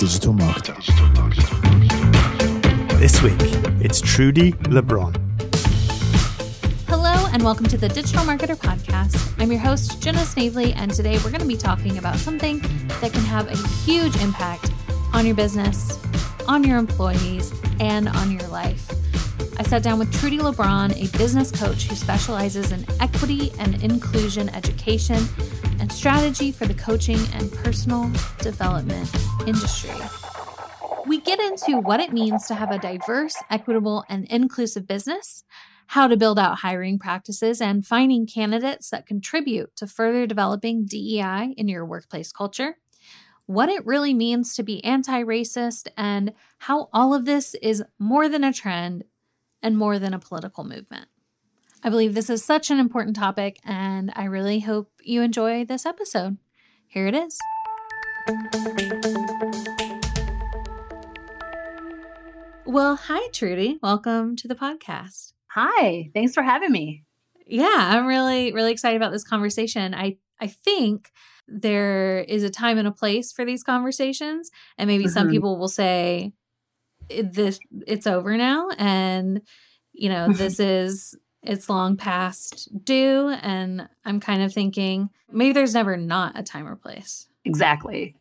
digital marketer. This week, it's Trudi Lebron. Hello, and welcome to the Digital Marketer Podcast. I'm your host, Jenna Snavely, and today we're going to be talking about something that can have a huge impact on your business, on your employees, and on your life. I sat down with Trudi Lebron, a business coach who specializes in equity and inclusion education and strategy for the coaching and personal development industry. We get into what it means to have a diverse, equitable, and inclusive business, how to build out hiring practices, and finding candidates that contribute to further developing DEI in your workplace culture, what it really means to be anti racist, and how all of this is more than a trend and more than a political movement. I believe this is such an important topic, and I really hope you enjoy this episode. Here it is. Well, hi, Trudi. Welcome to the podcast. Hi, thanks for having me. Yeah, I'm really, really excited about this conversation. I, I think there is a time and a place for these conversations, and maybe mm-hmm. some people will say, this it's over now and you know this is it's long past due and i'm kind of thinking maybe there's never not a time or place. Exactly.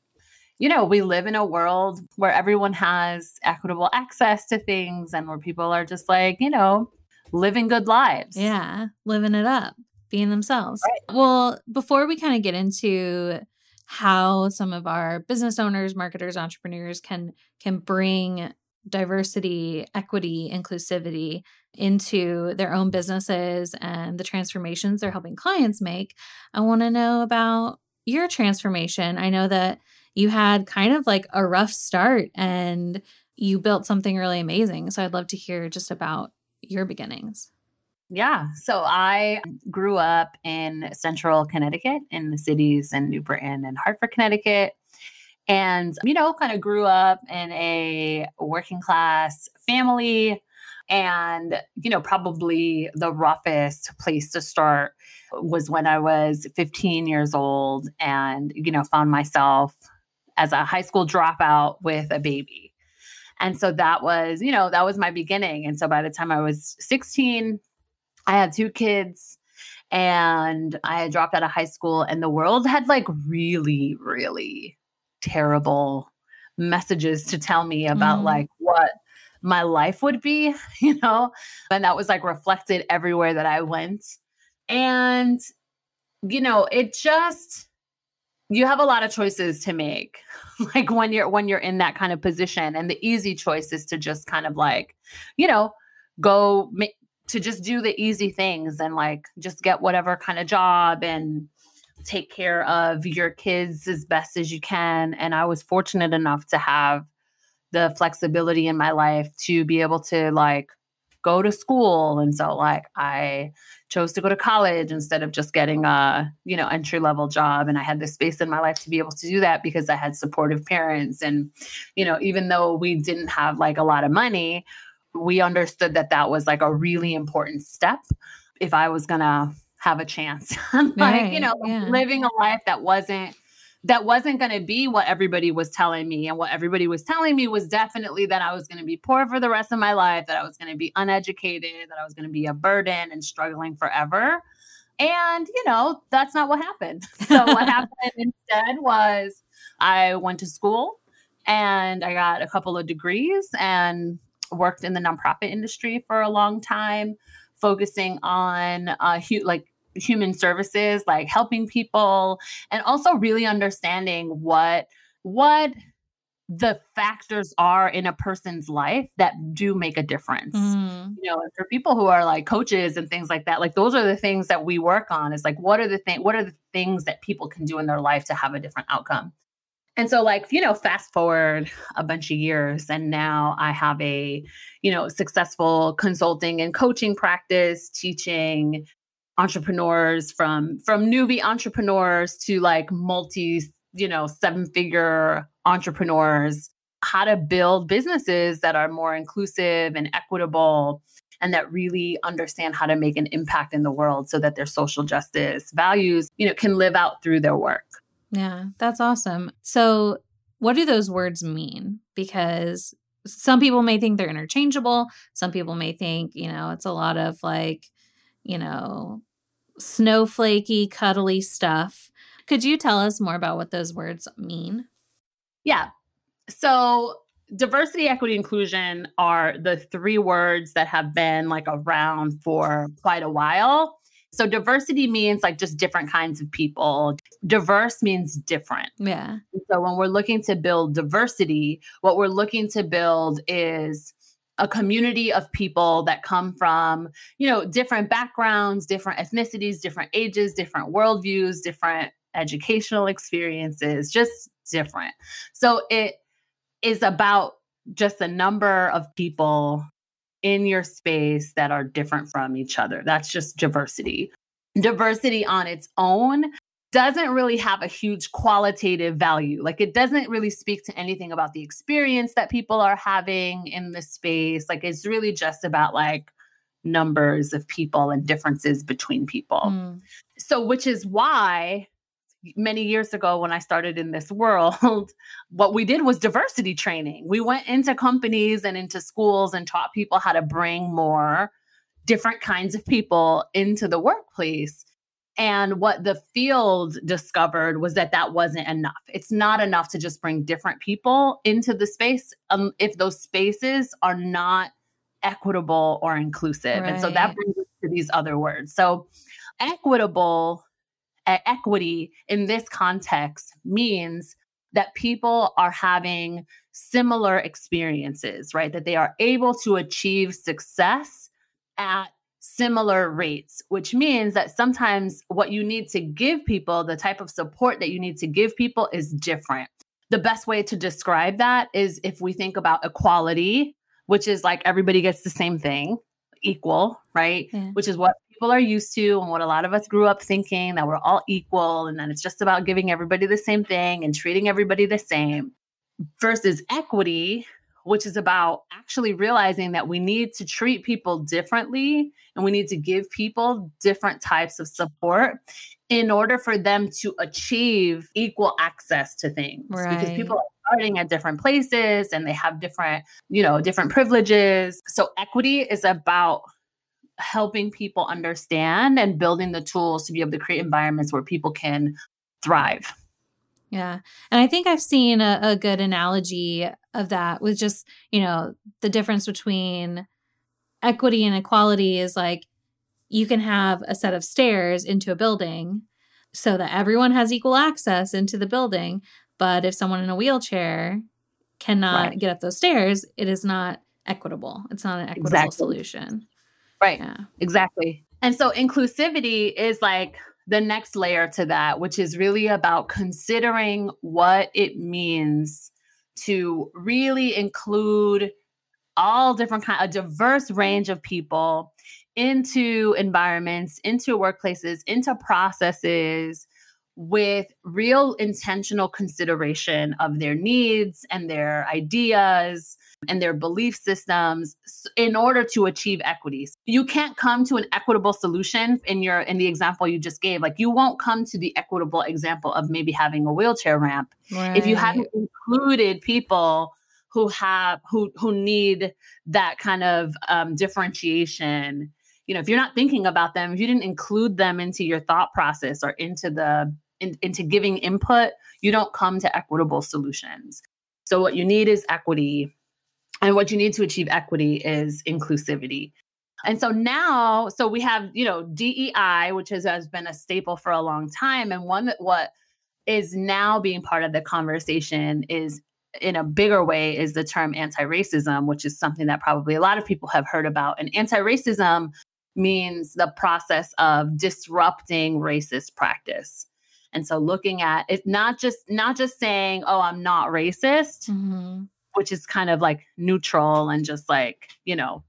You know we live in a world where everyone has equitable access to things and where people are just like you know living good lives. Yeah living it up being themselves. Right. well before we kind of get into how some of our business owners marketers entrepreneurs can can bring diversity, equity, inclusivity into their own businesses and the transformations they're helping clients make, I want to know about your transformation. I know that you had kind of like a rough start and you built something really amazing. So I'd love to hear just about your beginnings. Yeah. So I grew up in central Connecticut in the cities in New Britain and Hartford, Connecticut and you know kind of grew up in a working class family and you know probably the roughest place to start was when i was 15 years old and you know found myself as a high school dropout with a baby and so that was you know that was my beginning and so by the time i was 16 i had two kids and i had dropped out of high school and the world had like really really terrible messages to tell me about mm. like what my life would be, you know? And that was like reflected everywhere that I went. And, you know, it just, you have a lot of choices to make like when you're when you're in that kind of position and the easy choice is to just kind of like you know go to just do the easy things and like just get whatever kind of job and take care of your kids as best as you can. And I was fortunate enough to have the flexibility in my life to be able to like go to school. And so like I chose to go to college instead of just getting a, you know, entry level job. And I had the space in my life to be able to do that because I had supportive parents. And, you know, even though we didn't have like a lot of money, we understood that that was like a really important step if I was going to have a chance. like, right, you know, yeah. living a life that wasn't that wasn't going to be what everybody was telling me and what everybody was telling me was definitely that I was going to be poor for the rest of my life, that I was going to be uneducated, that I was going to be a burden and struggling forever. And, you know, that's not what happened. So what happened instead was I went to school and I got a couple of degrees and worked in the nonprofit industry for a long time focusing on uh, hu- like human services, like helping people, and also really understanding what what the factors are in a person's life that do make a difference. Mm. You know, for people who are like coaches and things like that, like those are the things that we work on is like what are the thing what are the things that people can do in their life to have a different outcome. And so, like, you know, fast forward a bunch of years, and now I have a, you know, successful consulting and coaching practice, teaching entrepreneurs from from newbie entrepreneurs to like multi, you know, seven figure entrepreneurs how to build businesses that are more inclusive and equitable and that really understand how to make an impact in the world so that their social justice values you know can live out through their work yeah, that's awesome. So what do those words mean? Because some people may think they're interchangeable. Some people may think, you know, it's a lot of like, you know, snowflakey, cuddly stuff. Could you tell us more about what those words mean? Yeah. So, diversity, equity, inclusion are the three words that have been like around for quite a while. So diversity means like just different kinds of people. Diverse means different. Yeah. So when we're looking to build diversity, what we're looking to build is a community of people that come from, you know, different backgrounds, different ethnicities, different ages, different worldviews, different educational experiences, just different. So it is about just a number of people in your space that are different from each other. That's just diversity. Diversity on its own doesn't really have a huge qualitative value. Like it doesn't really speak to anything about the experience that people are having in the space. Like it's really just about like numbers of people and differences between people. Mm. So, which is why many years ago when I started in this world, what we did was diversity training. We went into companies and into schools and taught people how to bring more different kinds of people into the workplace. And what the field discovered was that that wasn't enough. It's not enough to just bring different people into the space um, if those spaces are not equitable or inclusive. Right. And so that brings us to these other words. So, equitable equity in this context means that people are having similar experiences, right? That they are able to achieve success at similar rates, which means that sometimes what you need to give people, the type of support that you need to give people is different. The best way to describe that is if we think about equality, which is like everybody gets the same thing, equal, right? Yeah. Which is what people are used to and what a lot of us grew up thinking that we're all equal and that it's just about giving everybody the same thing and treating everybody the same versus equity which is about actually realizing that we need to treat people differently and we need to give people different types of support in order for them to achieve equal access to things right. because people are starting at different places and they have different you know different privileges so equity is about helping people understand and building the tools to be able to create environments where people can thrive. Yeah. And I think I've seen a, a, good analogy of that with just, you know, the difference between equity and equality is like you can have a set of stairs into a building so that everyone has equal access into the building. But if someone in a wheelchair cannot right. get up those stairs, it is not equitable. It's not an equitable exactly. solution. Right. Yeah. Exactly. And so inclusivity is like the next layer to that, which is really about considering what it means to really include all different kind a diverse range of people into environments, into workplaces, into processes with real intentional consideration of their needs and their ideas and their belief systems in order to achieve equities. You can't come to an equitable solution in your in the example you just gave. Like you won't come to the equitable example of maybe having a wheelchair ramp right. if you haven't included people who have who who need that kind of um, differentiation you know if you're not thinking about them if you didn't include them into your thought process or into the in, into giving input you don't come to equitable solutions so what you need is equity and what you need to achieve equity is inclusivity. And so now, so we have, you know, DEI, which has, has been a staple for a long time. And one that what is now being part of the conversation is in a bigger way is the term anti-racism, which is something that probably a lot of people have heard about. And anti-racism means the process of disrupting racist practice. And so looking at it not just not just saying, oh, I'm not racist, mm-hmm which is kind of like neutral and just like, you know,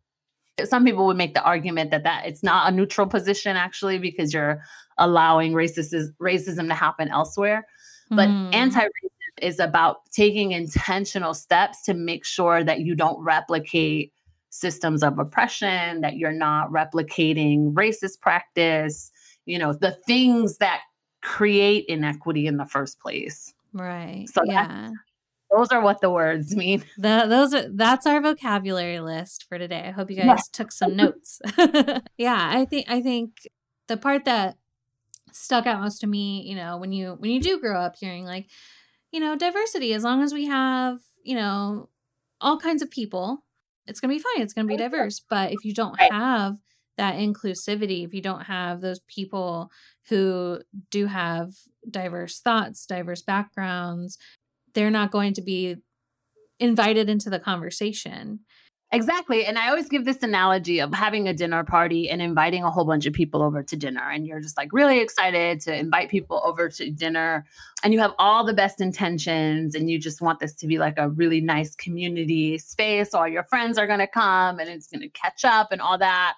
some people would make the argument that that it's not a neutral position actually because you're allowing racism racism to happen elsewhere. But mm. anti-racism is about taking intentional steps to make sure that you don't replicate systems of oppression, that you're not replicating racist practice, you know, the things that create inequity in the first place. Right. So yeah those are what the words mean. The, those are that's our vocabulary list for today. I hope you guys yeah. took some notes. yeah, I think I think the part that stuck out most to me, you know, when you when you do grow up hearing like, you know, diversity, as long as we have, you know, all kinds of people, it's gonna be fine. It's gonna be oh, diverse. But if you don't have that inclusivity, if you don't have those people who do have diverse thoughts, diverse backgrounds, they're not going to be invited into the conversation. Exactly. And I always give this analogy of having a dinner party and inviting a whole bunch of people over to dinner. And you're just like really excited to invite people over to dinner. And you have all the best intentions. And you just want this to be like a really nice community space. All your friends are going to come and it's going to catch up and all that.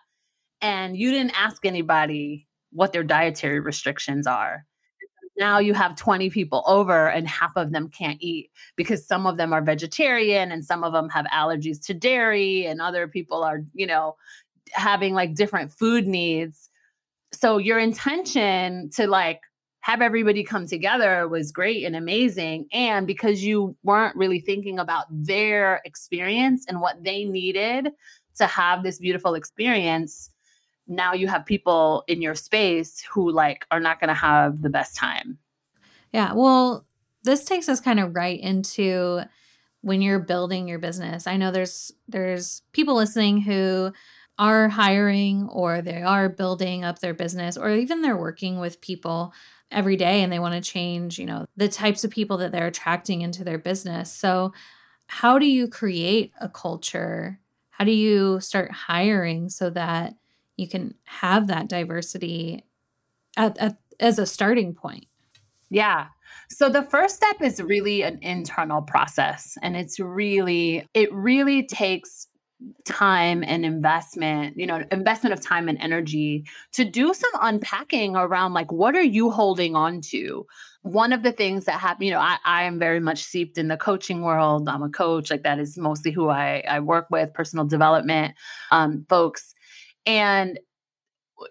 And you didn't ask anybody what their dietary restrictions are now you have 20 people over and half of them can't eat because some of them are vegetarian and some of them have allergies to dairy and other people are you know having like different food needs. So your intention to like have everybody come together was great and amazing. And because you weren't really thinking about their experience and what they needed to have this beautiful experience now you have people in your space who like are not going to have the best time. Yeah. Well, this takes us kind of right into when you're building your business. I know there's there's people listening who are hiring or they are building up their business or even they're working with people every day and they want to change, you know, the types of people that they're attracting into their business. So, how do you create a culture? How do you start hiring so that you can have that diversity at, at, as a starting point. Yeah. So the first step is really an internal process and it's really it really takes time and investment, you know, investment of time and energy to do some unpacking around like what are you holding on to? One of the things that happen, you know, I, I am very much seeped in the coaching world. I'm a coach, like that is mostly who I, I work with, personal development um, folks. And,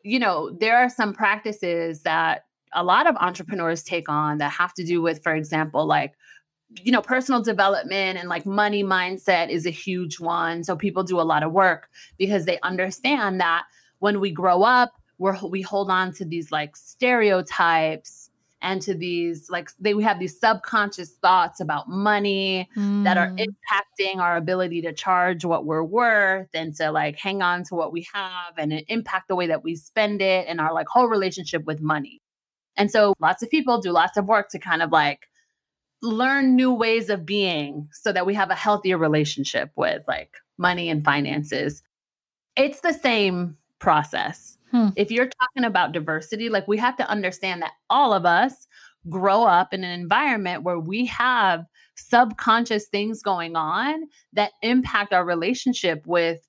you know, there are some practices that a lot of entrepreneurs take on that have to do with, for example, like, you know, personal development and like money mindset is a huge one. So people do a lot of work because they understand that when we grow up, we're, we hold on to these like stereotypes and to these like they we have these subconscious thoughts about money mm. that are mm. impacting our ability to charge what we're worth and to like hang on to what we have and impact the way that we spend it and our like whole relationship with money. And so lots of people do lots of work to kind of like learn new ways of being so that we have a healthier relationship with like money and finances. It's the same process. Hmm. If you're talking about diversity, like we have to understand that all of us grow up in an environment where we have subconscious things going on that impact our relationship with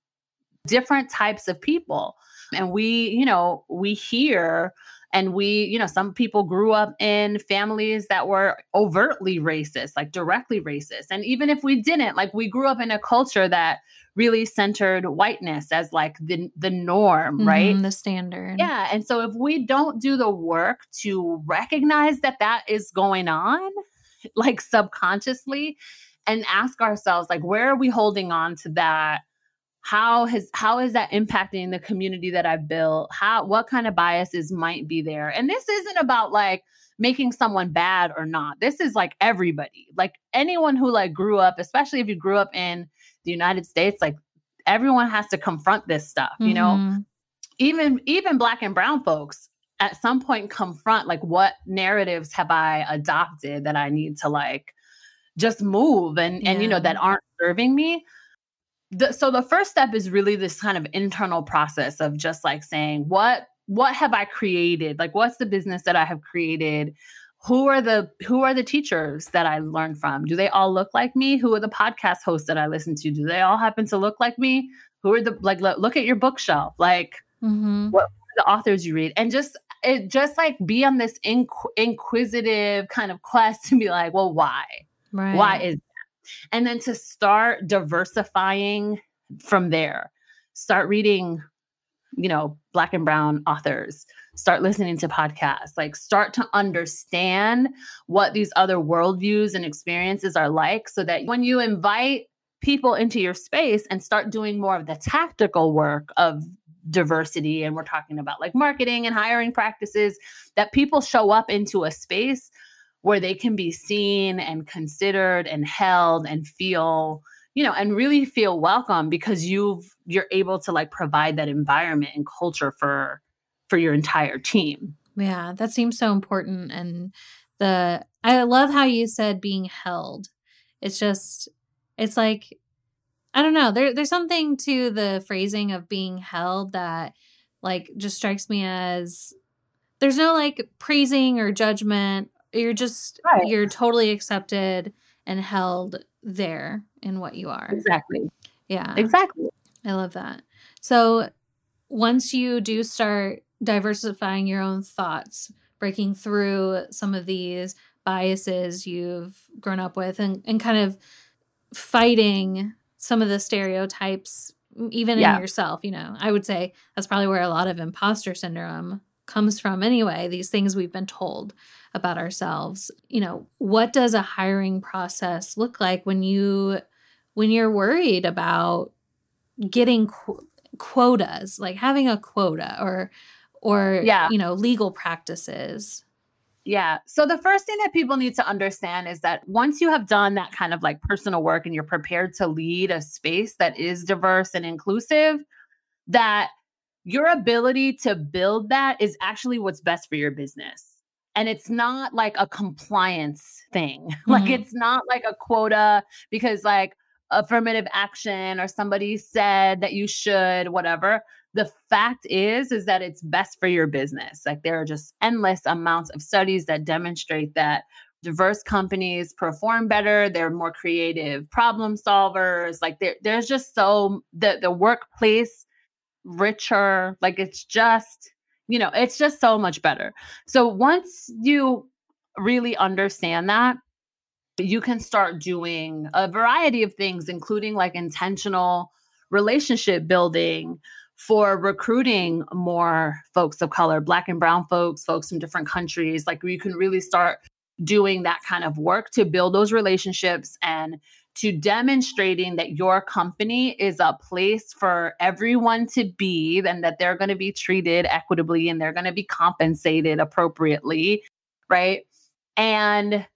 different types of people. And we, you know, we hear and we, you know, some people grew up in families that were overtly racist, like directly racist. And even if we didn't, like we grew up in a culture that really centered whiteness as like the the norm, mm-hmm, right? The standard. Yeah, and so if we don't do the work to recognize that that is going on, like subconsciously, and ask ourselves like where are we holding on to that how has how is that impacting the community that I've built? How what kind of biases might be there? And this isn't about like making someone bad or not. This is like everybody. Like anyone who like grew up, especially if you grew up in the United States, like everyone has to confront this stuff, you mm-hmm. know? Even even black and brown folks at some point confront like what narratives have I adopted that I need to like just move and yeah. and you know that aren't serving me the, so the first step is really this kind of internal process of just like saying what what have i created? Like what's the business that i have created? Who are the who are the teachers that i learned from? Do they all look like me? Who are the podcast hosts that i listen to? Do they all happen to look like me? Who are the like look at your bookshelf. Like mm-hmm. what the authors you read? And just it just like be on this inqu- inquisitive kind of quest to be like well why? Right. why is and then to start diversifying from there. Start reading you know black and brown authors. Start listening to podcasts, like start to understand what these other worldviews and experiences are like so that when you invite people into your space and start doing more of the tactical work of diversity and we're talking about like marketing and hiring practices that people show up into a space where they can be seen and considered and held and feel you know and really feel welcome because you've you're able to like provide that environment and culture for for your entire team. Yeah that seems so important and the i love how you said being held. It's just it's like i don't know there, there's something to the phrasing of being held that like just strikes me as there's no like praising or judgment you're just right. you're totally accepted and held there in what you are. Exactly. Yeah. Exactly. I love that. So once you do start diversifying your own thoughts, breaking through some of these biases you've grown up with and, and kind of fighting some of the stereotypes even yeah. in yourself, you know. I would say that's probably where a lot of imposter syndrome comes from anyway, these things we've been told about ourselves. You know, what does a hiring process look like when you when you're worried about getting qu- quotas, like having a quota or or yeah. you know, legal practices? Yeah. So the first thing that people need to understand is that once you have done that kind of like personal work and you're prepared to lead a space that is diverse and inclusive, that your ability to build that is actually what's best for your business. And it's not like a compliance thing. Mm-hmm. like it's not like a quota because like affirmative action or somebody said that you should whatever. The fact is is that it's best for your business. Like there are just endless amounts of studies that demonstrate that diverse companies perform better they're more creative problem solvers like there, there's just so the the workplace richer. Like it's just, you know, it's just so much better. So once you really understand that, you can start doing a variety of things, including like intentional relationship building for recruiting more folks of color, Black and Brown folks, folks from different countries. Like you can really start doing that kind of work to build those relationships and to demonstrating that your company is a place for everyone to be and that they're going to be treated equitably and they're going to be compensated appropriately, right? And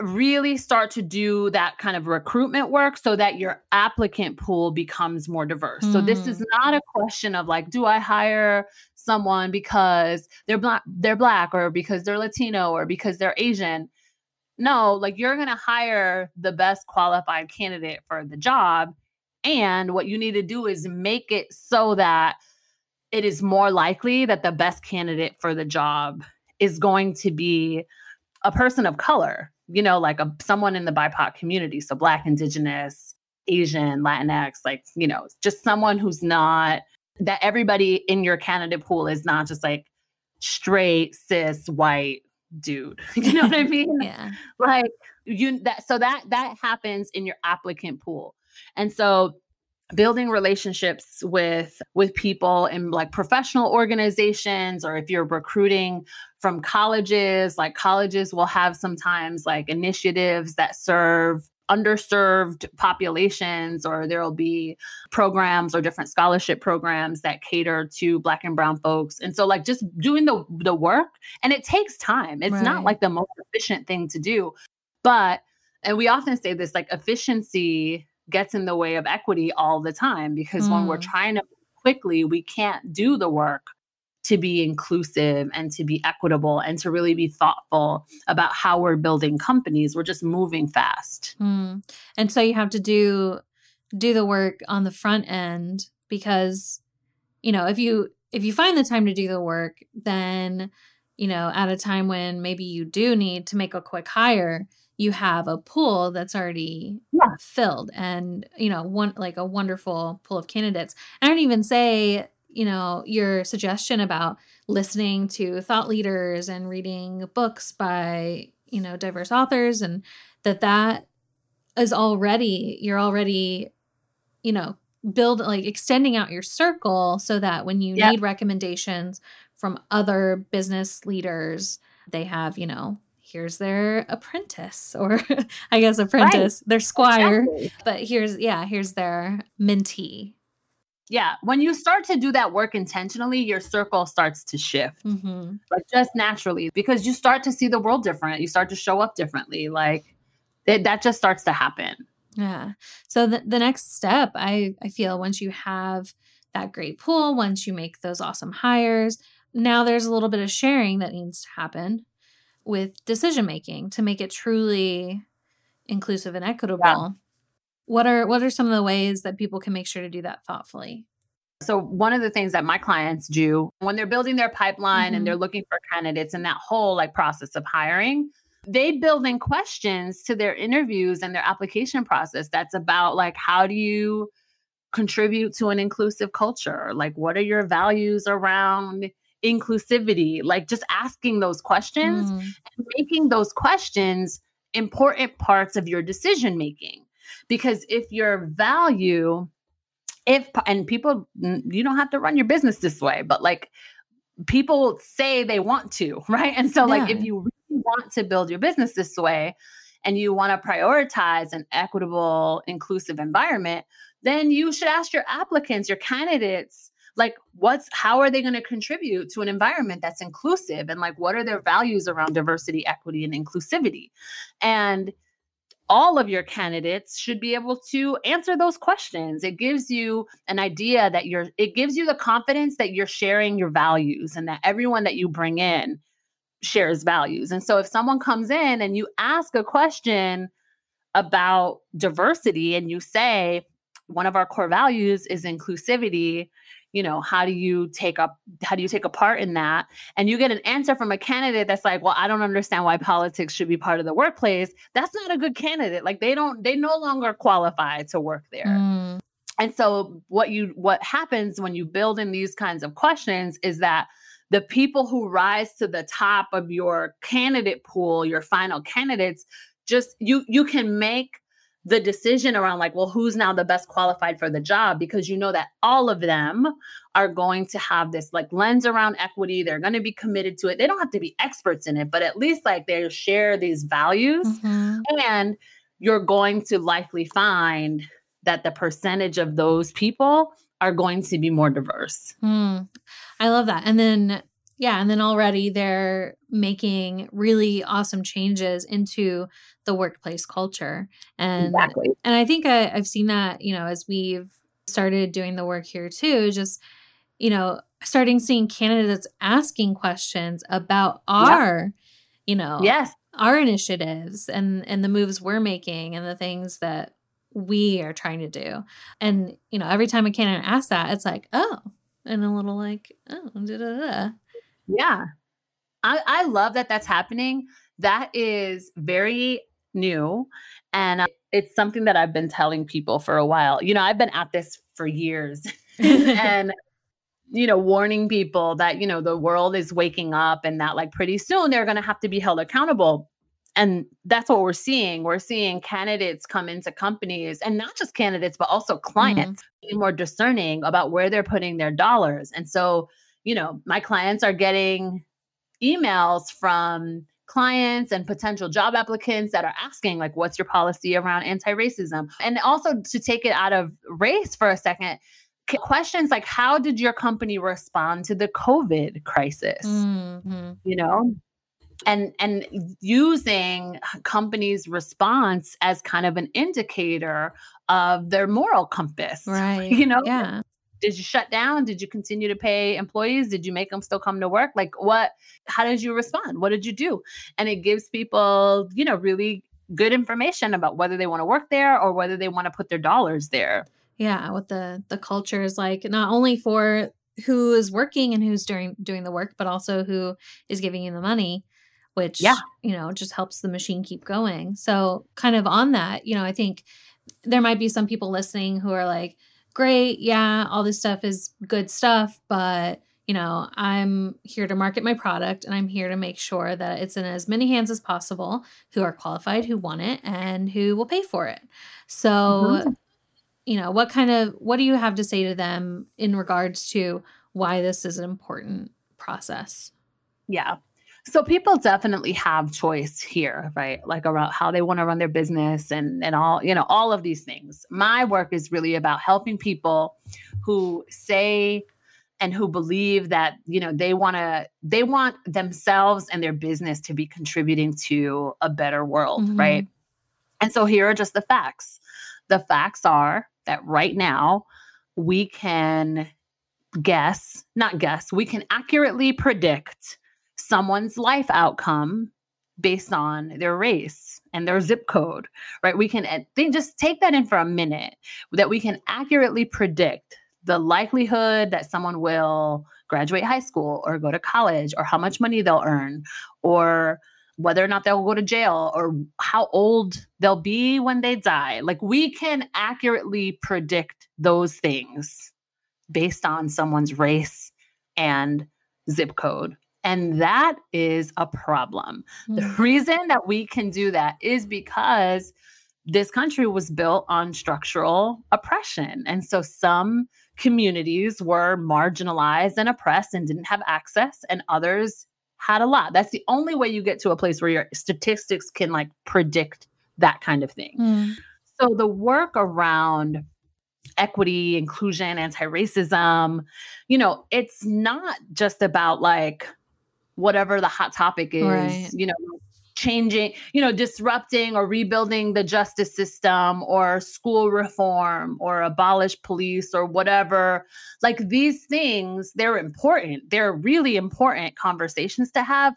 really start to do that kind of recruitment work so that your applicant pool becomes more diverse. Mm. So this is mm. not a question of like do I hire someone because they're black they're black or because they're Latino or because they're Asian no, like you're going to hire the best qualified candidate for the job. And what you need to do is make it so that it is more likely that the best candidate for the job is going to be a person of color, you know, like a someone in the BIPOC community, so black, indigenous, Asian, Latinx, like, you know, just someone who's not that everybody in your candidate pool is not just like straight cis white dude. you know what I mean? yeah. Like you that so that that happens in your applicant pool. And so building relationships with with people in like professional organizations or if you're recruiting from colleges like colleges will have sometimes like initiatives that serve underserved populations or there'll be programs or different scholarship programs that cater to black and brown folks and so like just doing the the work and it takes time it's right. not like the most efficient thing to do but and we often say this like efficiency gets in the way of equity all the time because mm. when we're mm. trying to quickly we can't do the work to be inclusive and to be equitable and to really be thoughtful about how we're building companies we're just moving fast mm. and so you have to do do the work on the front end because you know if you if you find the time to do the work then you know at a time when maybe you do need to make a quick hire you have a pool that's already yeah. filled and you know one like a wonderful pool of candidates i don't even say you know, your suggestion about listening to thought leaders and reading books by, you know, diverse authors and that that is already you're already, you know, build like extending out your circle so that when you need recommendations from other business leaders. They have, you know, here's their apprentice or I guess apprentice, right. their squire, exactly. but here's yeah, here's their mentee. Yeah, when you start to do that work intentionally, your circle starts to shift, mm-hmm. like just naturally, because you start to see the world different. You start to show up differently. Like it, that just starts to happen. Yeah. So the, the next step, I I feel once you have that great pool, once you make those awesome hires, now there's a little bit of sharing that needs to happen with decision making to make it truly inclusive and equitable. Yeah. What are what are some of the ways that people can make sure to do that thoughtfully? So one of the things that my clients do when they're building their pipeline mm-hmm. and they're looking for candidates in that whole like process of hiring, they build in questions to their interviews and their application process that's about like how do you contribute to an inclusive culture? Like what are your values around inclusivity? Like just asking those questions mm. and making those questions important parts of your decision making. Because if your value, if, and people, you don't have to run your business this way, but like people say they want to, right? And so, yeah. like, if you really want to build your business this way and you want to prioritize an equitable, inclusive environment, then you should ask your applicants, your candidates, like what's how are they going to contribute to an environment that's inclusive and like what are their values around diversity equity and inclusivity and all of your candidates should be able to answer those questions. It gives you an idea that you're it gives you the confidence that you're sharing your values and that everyone that you bring in shares values. And so if someone comes in and you ask a question about diversity and you say one of our core values is inclusivity you know how do you take up how do you take a part in that? And you get an answer from a candidate that's like well i don't understand why politics should be part of the workplace. That's not a good candidate. Like they don't they no longer qualify to work there. Mm. and so what you what happens when you build in these kinds of questions is that the people who rise to the top of your candidate pool your final candidates just you you can make the decision around like well who's now the best qualified for the job? Because you know that all of them are going to have this like lens around equity. They're going to be committed to it. They don't have to be experts in it but at least like they share these values. Mm-hmm. and you're going to likely find that the percentage of those people are going to be more diverse. Mm. i love that. And then yeah and then already they're making really awesome changes into the workplace culture and exactly. and i think I, i've seen that you know as we've started doing the work here too just you know starting seeing candidates asking questions about our you know yes our initiatives and and the moves we're making and the things that we are trying to do and you know every time a candidate asks that it's like oh and a little like oh da, da, da. Yeah. I, I love that that's happening. That is very new. And uh, it's something that I've been telling people for a while. You know, I've been at this for years and, you know, warning people that, you know, the world is waking up and that like pretty soon they're going to have to be held accountable. And that's what we're seeing. We're seeing candidates come into companies and not just candidates, but also clients mm-hmm. more discerning about where they're putting their dollars. And so, you know, my clients are getting emails from clients and potential job applicants that are asking like what's your policy around anti-racism? And also to take it out of race for a second questions like how did your company respond to the covid crisis? Mm-hmm. you know? And and using companies response as kind of an indicator of their moral compass right. you know? Yeah did you shut down? Did you continue to pay employees? Did you make them still come to work? Like what how did you respond? What did you do? And it gives people you know really good information about whether they want to work there or whether they want to put their dollars there. Yeah what the the culture is like not only for who is working and who's doing doing the work but also who is giving you the money which yeah. you know just helps the machine keep going. So kind of on that you know i think there might be some people listening who are like great. Yeah, all this stuff is good stuff, but you know, I'm here to market my product and I'm here to make sure that it's in as many hands as possible who are qualified, who want it, and who will pay for it. So, mm-hmm. you know, what kind of what do you have to say to them in regards to why this is an important process. Yeah. So people definitely have choice here, right? Like around how they want to run their business and and all, you know, all of these things. My work is really about helping people who say and who believe that, you know, they want to they want themselves and their business to be contributing to a better world, Mhm. right? And so here are just the facts. The facts are that right now we can guess, not guess, we can accurately predict someone's life outcome based on their race and their zip code, right? We can just take that in for a minute that we can accurately predict the likelihood that someone will graduate high school or go to college or how much money they'll earn or whether or not they'll go to jail or how old they'll be when they die. Like we can accurately predict those things based on someone's race and zip code. And that is a problem. The Mm. reason that we can do that is because this country was built on structural oppression. And so some communities were marginalized and oppressed and didn't have access, and others had a lot. That's the only way you get to a place where your statistics can like predict that kind of thing. Mm. So the work around equity, inclusion, anti-racism, you know, it's not just about like whatever the hot topic is, Right. you know, changing, you know, disrupting or rebuilding the justice system or school reform or abolish police or whatever. Like these things, they're important. They're really important conversations to have,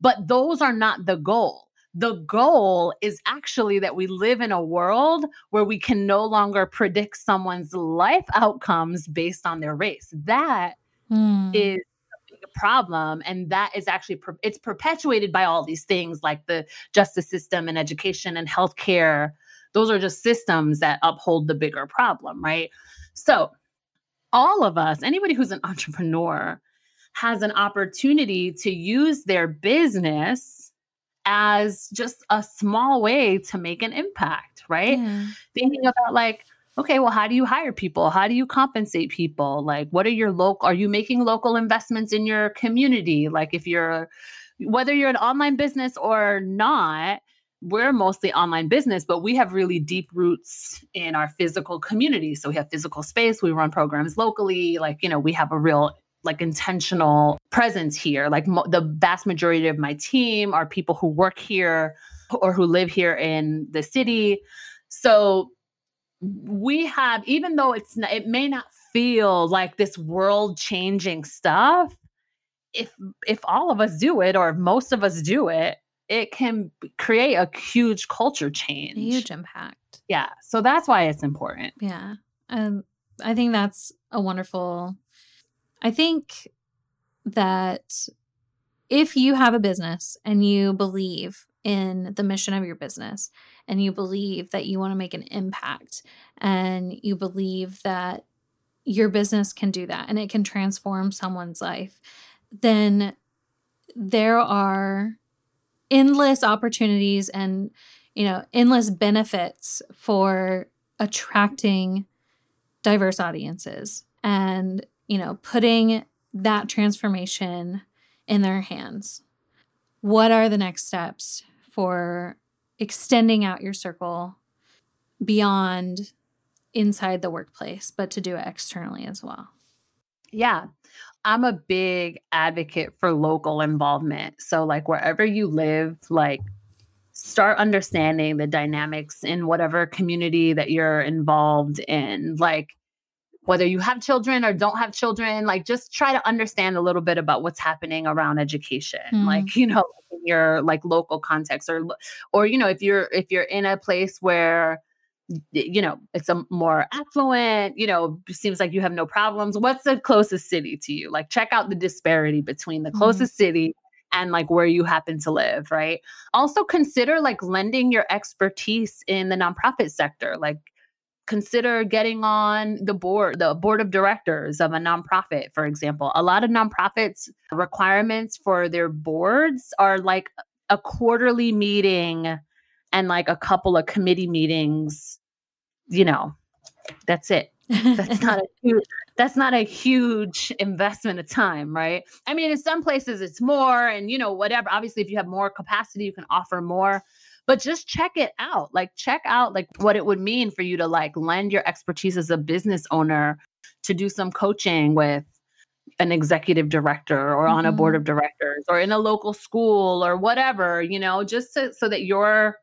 but those are not the goal. The goal is actually that we live in a world where we can no longer predict someone's life outcomes based on their race. That Mm. is a problem and that is actually per- it's perpetuated by all these things like the justice system and education and healthcare. Those are just systems that uphold the bigger problem right? So all of us anybody who's an entrepreneur has an opportunity to use their business as just a small way to make an impact right? Yeah. thinking about like okay well how do you hire people? How do you compensate people? Like what are your local are you making local investments in your community? Like if you're whether you're an online business or not we're mostly online business but we have really deep roots in our physical community. So we have physical space we run programs locally like you know we have a real like intentional presence here. Like mo- the vast majority of my team are people who work here or who live here in the city. So we have even though it's not, it may not feel like this world changing stuff if if all of us do it or if most of us do it it can create a huge culture change A huge impact. yeah so that's why it's important Yeah. Um, I think that's a wonderful. I think that if you have a business and you believe in the mission of your business and you believe that you want to make an impact and you believe that your business can do that and it can transform someone's life, then there are endless opportunities and you know endless benefits for attracting diverse audiences and you know putting that transformation in their hands. What are the next steps for extending out your circle beyond inside the workplace but to do it externally as well Yeah. I'm a big advocate for local involvement. So, like, wherever you live, like, start understanding the dynamics in whatever community that you're involved in. Like, whether you have children or don't have children, like, just try to understand a little bit about what's happening around education. Mm. Like, you know, in your like local context or, or, you know, if you're, if you're in a place where, you know, it's a more affluent, you know, seems like you have no problems. What's the closest city to you? Like, check out the disparity between the Mhm. closest city and like where you happen to live, right? Also, consider like lending your expertise in the nonprofit sector. Like, consider getting on the board, the board of directors of a nonprofit, for example. A lot of nonprofits requirements for their boards are like a quarterly meeting and like a couple of committee meetings, you know, that's it. that's not a huge, that's not a huge investment of time, right? I mean, in some places it's more and you know whatever. Obviously if you have more capacity, you can offer more. But just check it out. Like check out like what it would mean for you to like lend your expertise as a business owner to do some coaching with an executive director or on mm-hmm. a board mm-hmm. of directors or in a local school or whatever, you know, just to, so that you're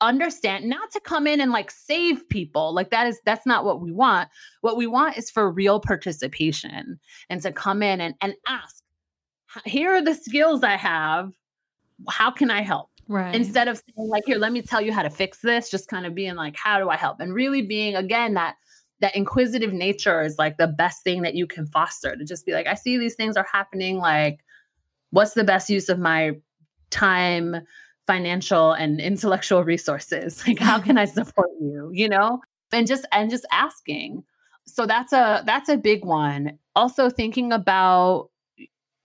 understand not to come in and like save people like that is that's not what we want what we want is for real participation and to come in and, and ask here are the skills i have how can i help right. instead of saying like here let me tell you how to fix this just kind of being like how do i help? and really being again that that inquisitive nature is like the best thing that you can foster to just be like i see these things are happening like what's the best use of my time financial and intellectual resources? Like how can i support you? You know? And just and just asking. So that's a that's a big one. Also thinking about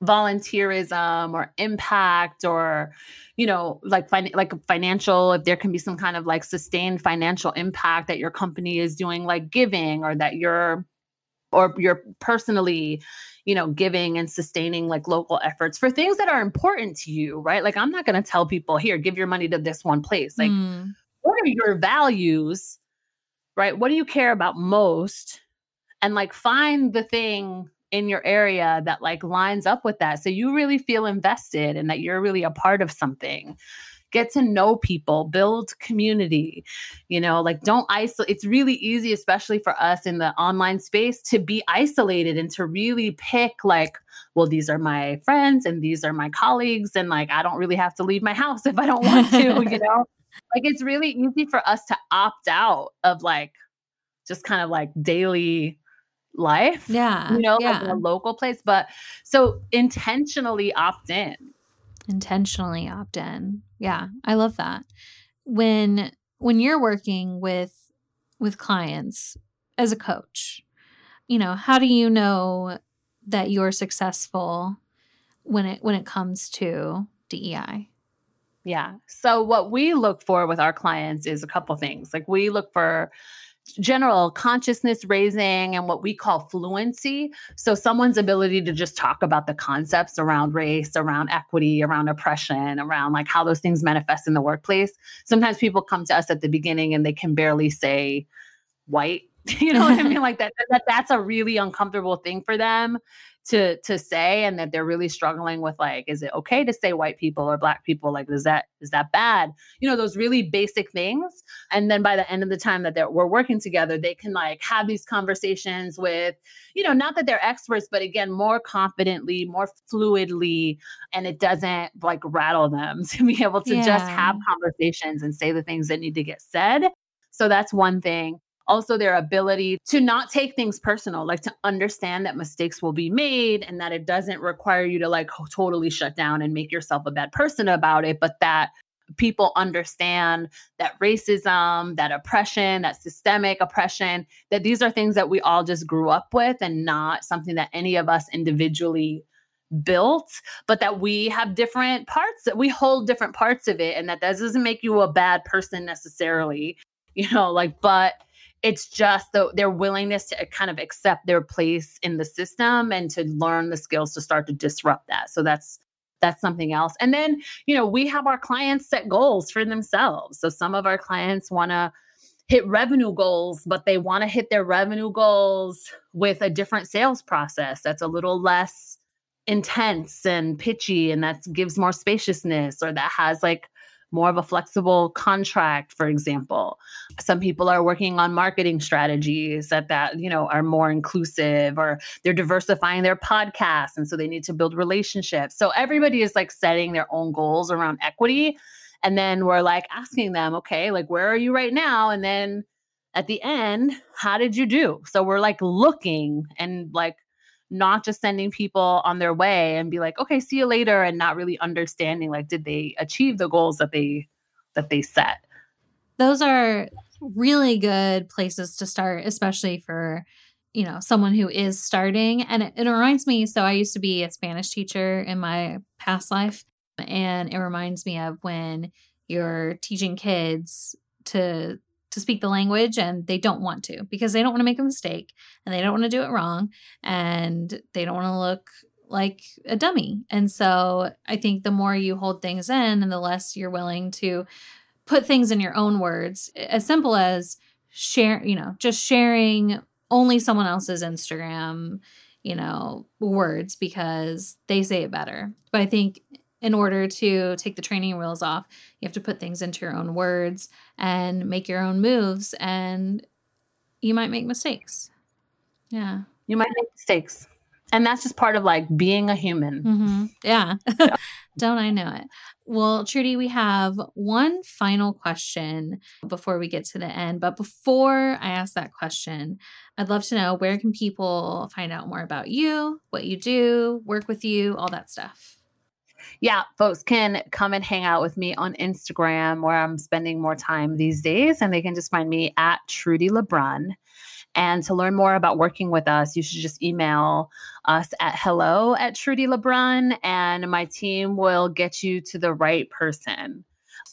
volunteerism or impact or you know like fin- like financial if there can be some kind of like sustained financial impact that your company is doing like giving or that you're or you're personally you know giving and sustaining like local efforts for things that are important to you right? Like i'm not going to tell people here give your money to this one place. Like mm. what are your values right? What do you care about most? And like find the thing in your area that like lines up with that so you really feel invested and that you're really a part of something get to know people, build community. You know, like don't isolate. It's really easy, especially for us in the online space, to be isolated and to really pick, like, well, these are my friends and these are my colleagues. And like, I don't really have to leave my house if I don't want to, you know? Like, it's really easy for us to opt out of like just kind of like daily life. Yeah. You know, yeah. like a local place. But so intentionally opt in intentionally opt in. Yeah, I love that. When when you're working with with clients as a coach, you know, how do you know that you're successful when it when it comes to DEI? Yeah. So what we look for with our clients is a couple things. Like we look for general consciousness raising and what we call fluency. So, someone's ability to just talk about the concepts around race, around equity, around oppression, around like how those things manifest in the workplace. Sometimes people come to us at the beginning and they can barely say white. You know what I mean? Like that, that that's a really uncomfortable thing for them to to say and that they're really struggling with like is it okay to say white people or black people? Like is that is that bad? You know those really basic things. And then by the end of the time that they're, we're working together they can like have these conversations with you know not that they're experts but again more confidently more fluidly and it doesn't like rattle them to be able to yeah. just have conversations and say the things that need to get said. So that's one thing also their ability to not take things personal, like to understand that mistakes will be made and that it doesn't require you to like totally shut down and make yourself a bad person about it, but that people understand that racism, that oppression, that systemic oppression, that these are things that we all just grew up with and not something that any of us individually built, but that we have different parts that we hold different parts of it and that that doesn't make you a bad person necessarily, you know, like, but it's just the, their willingness to uh, kind of accept their place in the system and to learn the skills to start to disrupt that. So that's that's something else. And then you know we have our clients set goals for themselves. So some of our clients want to hit revenue goals but they want to hit their revenue goals with a different sales process that's a little less intense and pitchy and that gives more spaciousness or that has like more of a flexible contract for example. Some people are working on marketing strategies that that you know are more inclusive or they're diversifying their podcasts and so they need to build relationships. So everybody is like setting their own goals around equity and then we're like asking them okay like where are you right now? And then at the end how did you do? So we're like looking and like not just sending people on their way and be like okay see you later and not really understanding like did they achieve the goals that they that they set. Those are really good places to start especially for you know someone who is starting. And it, it reminds me so i used to be a spanish teacher in my past life and it reminds me of when you're teaching kids to to speak the language and they don't want to because they don't want to make a mistake and they don't want to do it wrong and they don't want to look like a dummy. And so I think the more you hold things in and the less you're willing to put things in your own words, as simple as share, you know, just sharing only someone else's Instagram, you know, words because they say it better. But I think in order to take the training wheels off, you have to put things into your own words and make your own moves and you might make mistakes. Yeah. You might make mistakes. And that's just part of like being a human. Mm-hmm. Yeah. Don't I know it? Well, Trudi, we have one final question before we get to the end. But before I ask that question, I'd love to know where can people find out more about you, what you do, work with you, all that stuff yeah, folks can come and hang out with me on Instagram where I'm spending more time these days. And they can just find me at Trudi Lebron. And to learn more about working with us, you should just email us at hello at Trudi Lebron, and my team will get you to the right person.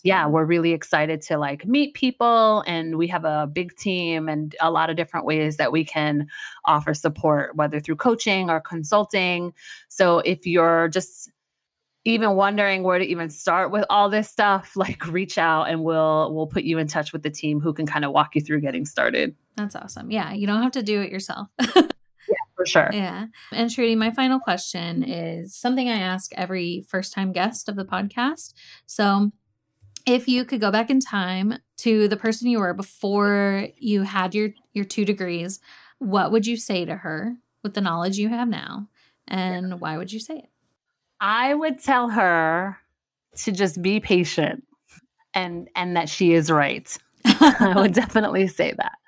Yeah, we're really excited to like meet people, and we have a big team and a lot of different ways that we can offer support, whether through coaching or consulting. So if you're just even wondering where to even start with all this stuff, like reach out and we'll we'll put you in touch with the team who can kind of walk you through getting started. That's awesome. Yeah, you don't have to do it yourself. yeah, for sure. Yeah. And Trudi, my final question is something I ask every first time guest of the podcast. So, if you could go back in time to the person you were before you had your your two degrees, what would you say to her with the knowledge you have now? And why would you say it? I would tell her to just be patient and and that she is right. I would definitely say that.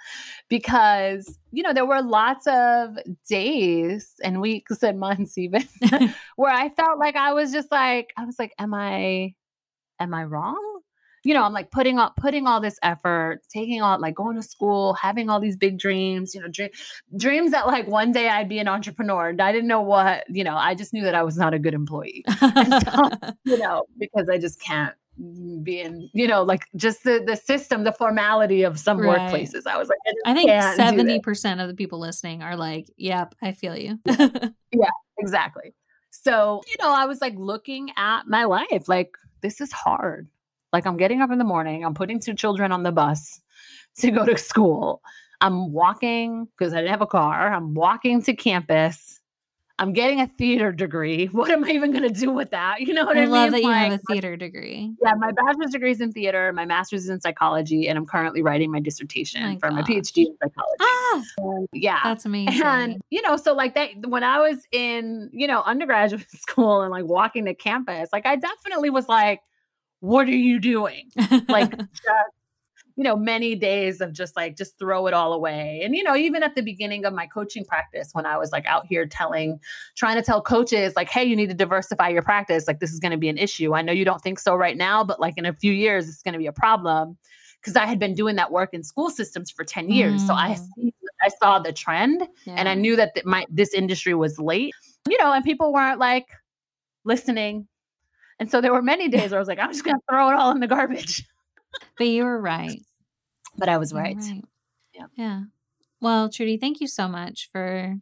Because, you know, there were lots of days and weeks and months even where I felt like I was just like I was like am I am I wrong? You know, I'm like putting up putting all this effort, taking all like going to school, having all these big dreams, you know, dream, dreams that like one day I'd be an entrepreneur. I didn't know what, you know, I just knew that I was not a good employee. so, you know, because I just can't be in, you know, like just the the system, the formality of some right. workplaces. I was like, I, I think seventy percent of the people listening are like, "Yep, I feel you." yeah, exactly. So, you know, I was like looking at my life, like this is hard. Like I'm getting up in the morning, I'm putting two children on the bus to go to school. I'm walking because I didn't have a car. I'm walking to campus. I'm getting a theater degree. What am I even going to do with that? You know what I, I mean? love that you have a theater degree. Yeah, my bachelor's degree is in theater. My master's is in psychology, and I'm currently writing my dissertation my for gosh. my PhD in psychology. Ah, and yeah, that's amazing. And you know, so like that when I was in you know undergraduate school and like walking to campus, like I definitely was like, what are you doing? Like, just, you know, many days of just like, just throw it all away. And, you know, even at the beginning of my coaching practice, when I was like out here telling, trying to tell coaches, like, hey, you need to diversify your practice. Like, this is going to be an issue. I know you don't think so right now, but like in a few years, it's going to be a problem. Because I had been doing that work in school systems for 10 years. Mm. So I, mm. I saw the trend yeah. and I knew that my, this industry was late, you know, and people weren't like listening and so there were many days where I was like, I'm just going to throw it all in the garbage. but you were right. But I was right. right. Yeah. Yeah. Well, Trudi, thank you so much for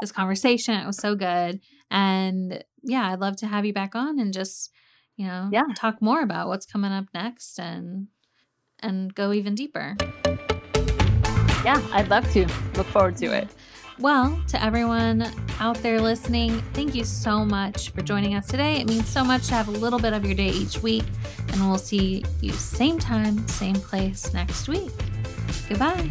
this conversation. It was so good. And yeah, I'd love to have you back on and just, you know, yeah. talk more about what's coming up next and and go even deeper. Yeah, I'd love to. Look forward to it. Well, to everyone out there listening, thank you so much for joining us today. It means so much to have a little bit of your day each week, and we'll see you same time, same place next week. Goodbye.